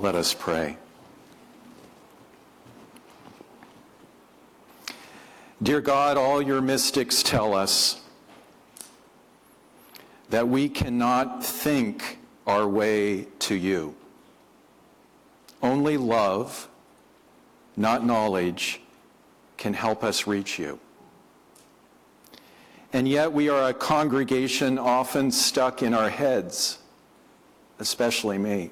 Let us pray. Dear God, all your mystics tell us that we cannot think our way to you. Only love, not knowledge, can help us reach you. And yet we are a congregation often stuck in our heads, especially me.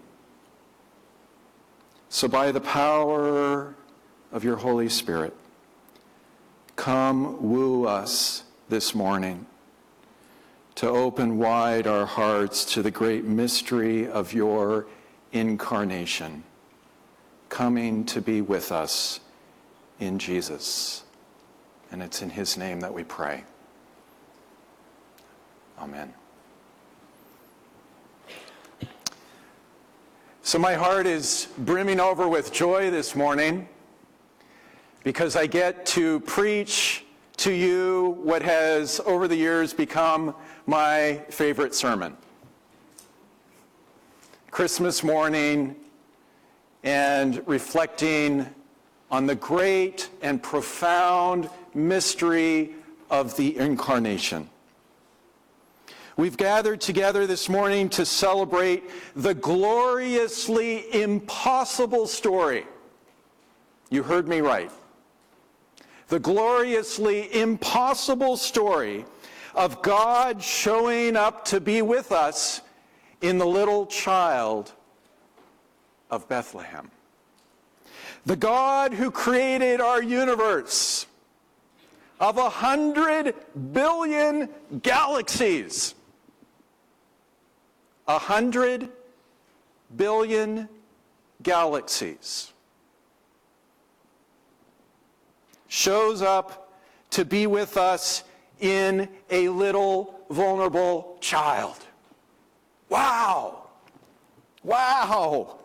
So by the power of your Holy Spirit, come woo us this morning to open wide our hearts to the great mystery of your incarnation, coming to be with us in Jesus. And it's in his name that we pray. Amen. So my heart is brimming over with joy this morning because I get to preach to you what has over the years become my favorite sermon. Christmas morning and reflecting on the great and profound mystery of the incarnation. We've gathered together this morning to celebrate the gloriously impossible story. You heard me right. The gloriously impossible story of God showing up to be with us in the little child of Bethlehem. The God who created our universe of a hundred billion galaxies. A hundred billion galaxies. Shows up to be with us in a little vulnerable child. Wow! Wow!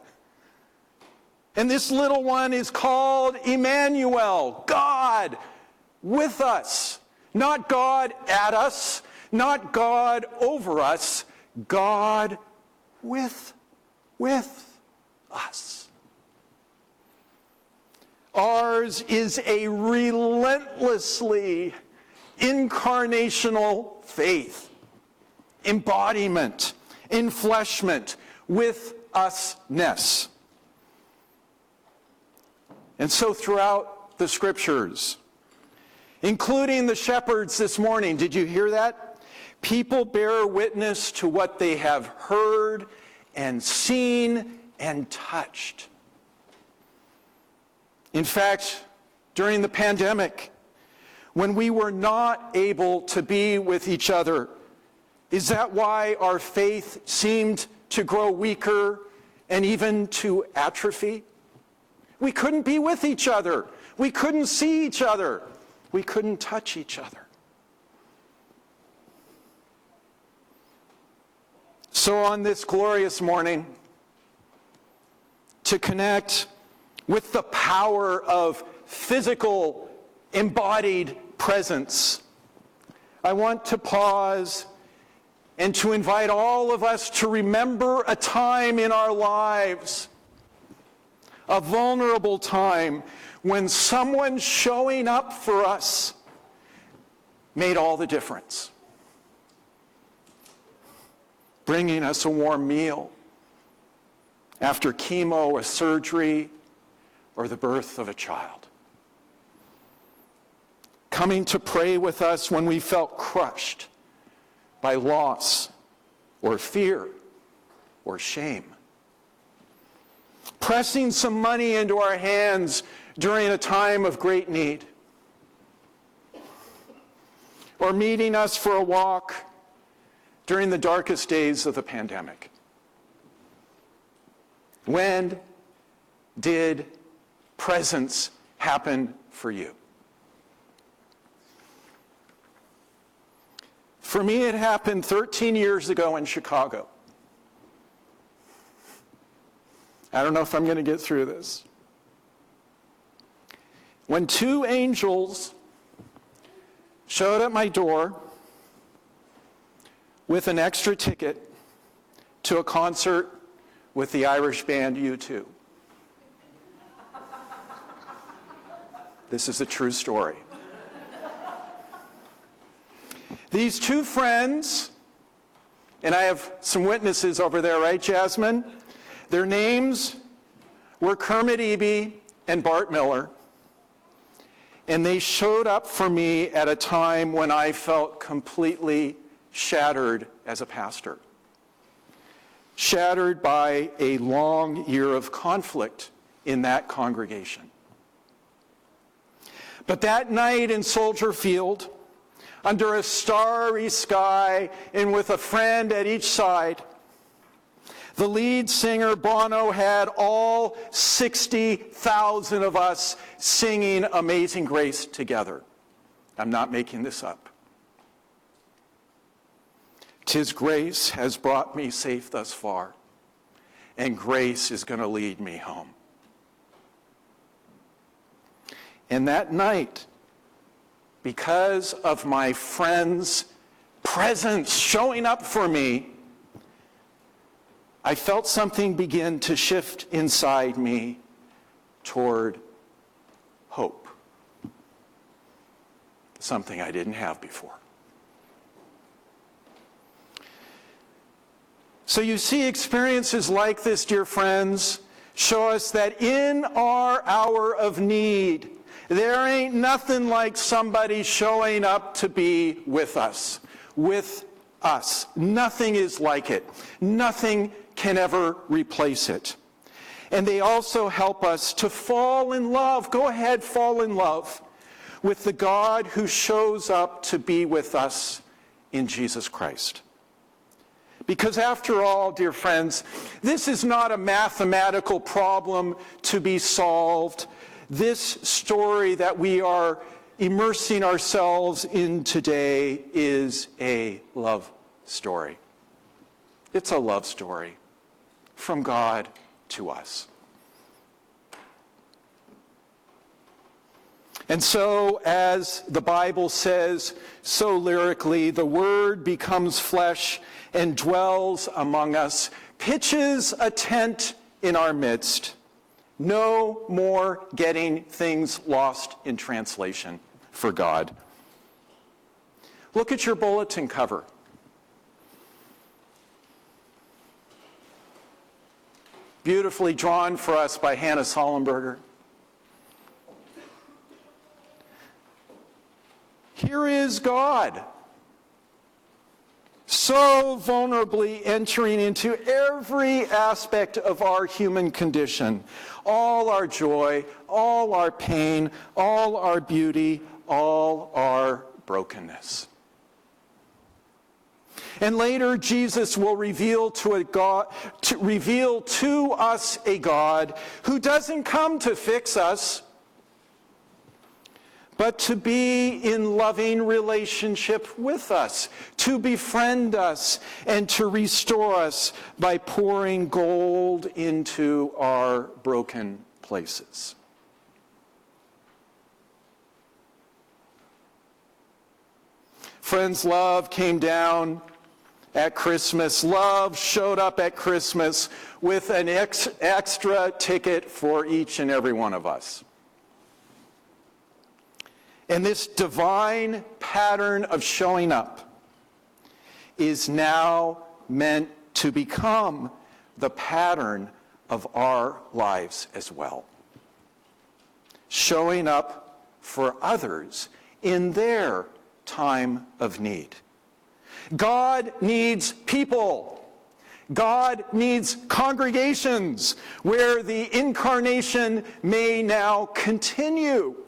And this little one is called Emmanuel, God with us. Not God at us, not God over us, God with, with us. Ours is a relentlessly incarnational faith, embodiment, enfleshment, with usness. And so throughout the scriptures, including the shepherds this morning, did you hear that? People bear witness to what they have heard and seen and touched. In fact, during the pandemic, when we were not able to be with each other, is that why our faith seemed to grow weaker and even to atrophy? We couldn't be with each other. We couldn't see each other. We couldn't touch each other. So, on this glorious morning, to connect with the power of physical, embodied presence, I want to pause and to invite all of us to remember a time in our lives a vulnerable time when someone showing up for us made all the difference. Bringing us a warm meal after chemo, a surgery, or the birth of a child. Coming to pray with us when we felt crushed by loss or fear or shame pressing some money into our hands during a time of great need, or meeting us for a walk during the darkest days of the pandemic. When did presence happen for you? For me, it happened 13 years ago in Chicago. I don't know if I'm going to get through this. When two angels showed at my door with an extra ticket to a concert with the Irish band U2. This is a true story. These two friends, and I have some witnesses over there, right, Jasmine? Their names were Kermit Eby and Bart Miller. And they showed up for me at a time when I felt completely shattered as a pastor. Shattered by a long year of conflict in that congregation. But that night in Soldier Field, under a starry sky and with a friend at each side, the lead singer, Bono, had all 60,000 of us singing Amazing Grace together. I'm not making this up. Tis grace has brought me safe thus far, and grace is going to lead me home. And that night, because of my friend's presence showing up for me, I felt something begin to shift inside me toward hope. Something I didn't have before. So you see, experiences like this, dear friends, show us that in our hour of need, there ain't nothing like somebody showing up to be with us, with us. Nothing is like it. Nothing can ever replace it. And they also help us to fall in love. Go ahead, fall in love with the God who shows up to be with us in Jesus Christ. Because after all, dear friends, this is not a mathematical problem to be solved. This story that we are immersing ourselves in today is a love story. It's a love story from God to us. And so, as the Bible says so lyrically, the Word becomes flesh and dwells among us, pitches a tent in our midst. No more getting things lost in translation for God. Look at your bulletin cover. beautifully drawn for us by Hannah Sollenberger. Here is God, so vulnerably entering into every aspect of our human condition all our joy, all our pain, all our beauty, all our brokenness. And later, Jesus will reveal to, a God, to reveal to us a God who doesn't come to fix us, but to be in loving relationship with us, to befriend us, and to restore us by pouring gold into our broken places. Friends, love came down at Christmas. Love showed up at Christmas with an ex- extra ticket for each and every one of us. And this divine pattern of showing up is now meant to become the pattern of our lives as well. Showing up for others in their time of need. God needs people. God needs congregations where the incarnation may now continue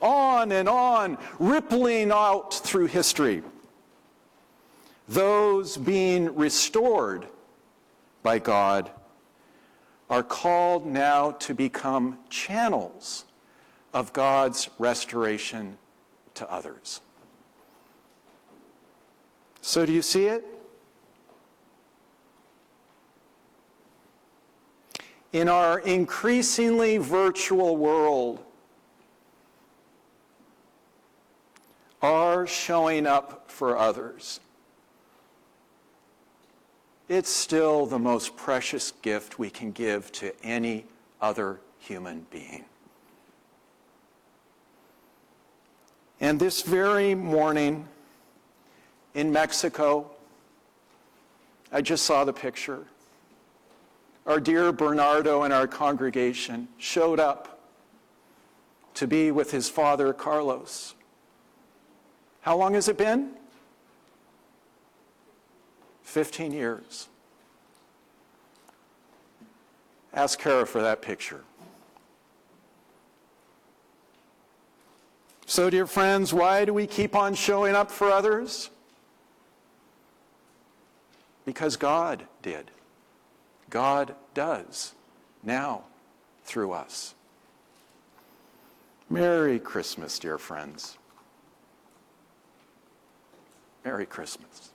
on and on, rippling out through history. Those being restored by God are called now to become channels of God's restoration to others. So, do you see it? In our increasingly virtual world, our showing up for others, it's still the most precious gift we can give to any other human being. And this very morning in Mexico, I just saw the picture. Our dear Bernardo and our congregation showed up to be with his father, Carlos. How long has it been? 15 years. Ask Kara for that picture. So, dear friends, why do we keep on showing up for others? Because God did. God does now through us. Merry Christmas, dear friends. Merry Christmas.